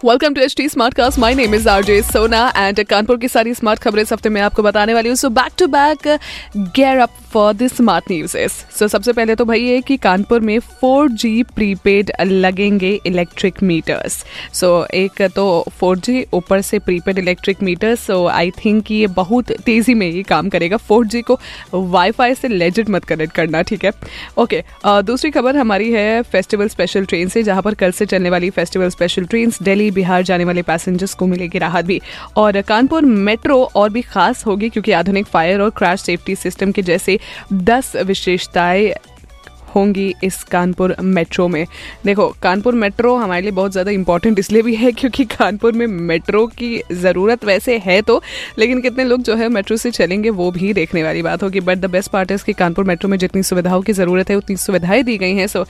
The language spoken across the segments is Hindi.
welcome to H T smart cast my name is R J Sona and Kanpur की सारी स्मार्ट खबरें इस हफ़्ते में आपको बताने वाली हूँ so back to back gear up for the smart news so सबसे पहले तो भाई ये कि कानपुर में 4G प्रीपेड लगेंगे इलेक्ट्रिक मीटर्स सो एक तो 4G ऊपर से prepaid electric meters so I think ये बहुत तेज़ी में ये काम करेगा 4G को वाईफाई से लेजिट मत कनेक्ट करना ठीक है ओके okay, दूसरी खबर हमारी है फेस्टिवल स्पेशल ट्रेन से जहाँ पर कल से चलने वाली festival special train Delhi Bihar जाने वाले पैसेंजर्स को मिलेगी राहत भी। और कानपुर मेट्रो और भी खास होगी क्योंकि आधुनिक फायर और क्रैश सेफ्टी सिस्टम के जैसे दस विशेषताएँ होंगी इस कानपुर मेट्रो में। देखो, कानपुर मेट्रो हमारे लिए बहुत ज़्यादा इंपॉर्टेंट इसलिए भी है क्योंकि कानपुर में मेट्रो की ज़रूरत वैसे है तो लेकिन कितने लोग जो है मेट्रो से चलेंगे वो भी देखने वाली बात होगी। But the best part is कि कानपुर मेट्रो में जितनी सुविधाओं की ज़रूरत है, उतनी सुविधाएँ दी गई हैं so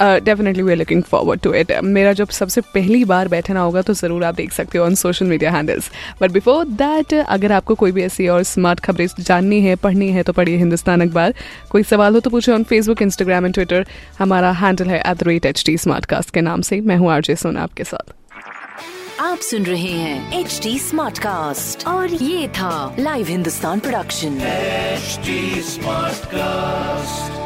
definitely we are looking forward to it मेरा जब सबसे पहली बार बैठना होगा तो ज़रूर आप देख सकते हो on social media handles but before that अगर आपको कोई भी ऐसी और स्मार्ट खबरें जाननी है, पढ़नी है तो पढ़िए हिंदुस्तान अखबार। कोई सवाल हो तो पूछे on Facebook Instagram and Twitter हमारा हैंडल है at the rate H T के नाम से। मैं हूँ आरजे सोना आपके साथ। आप सुन रहे हैं एच डी और ये था live Hindustan production smart Smartcast.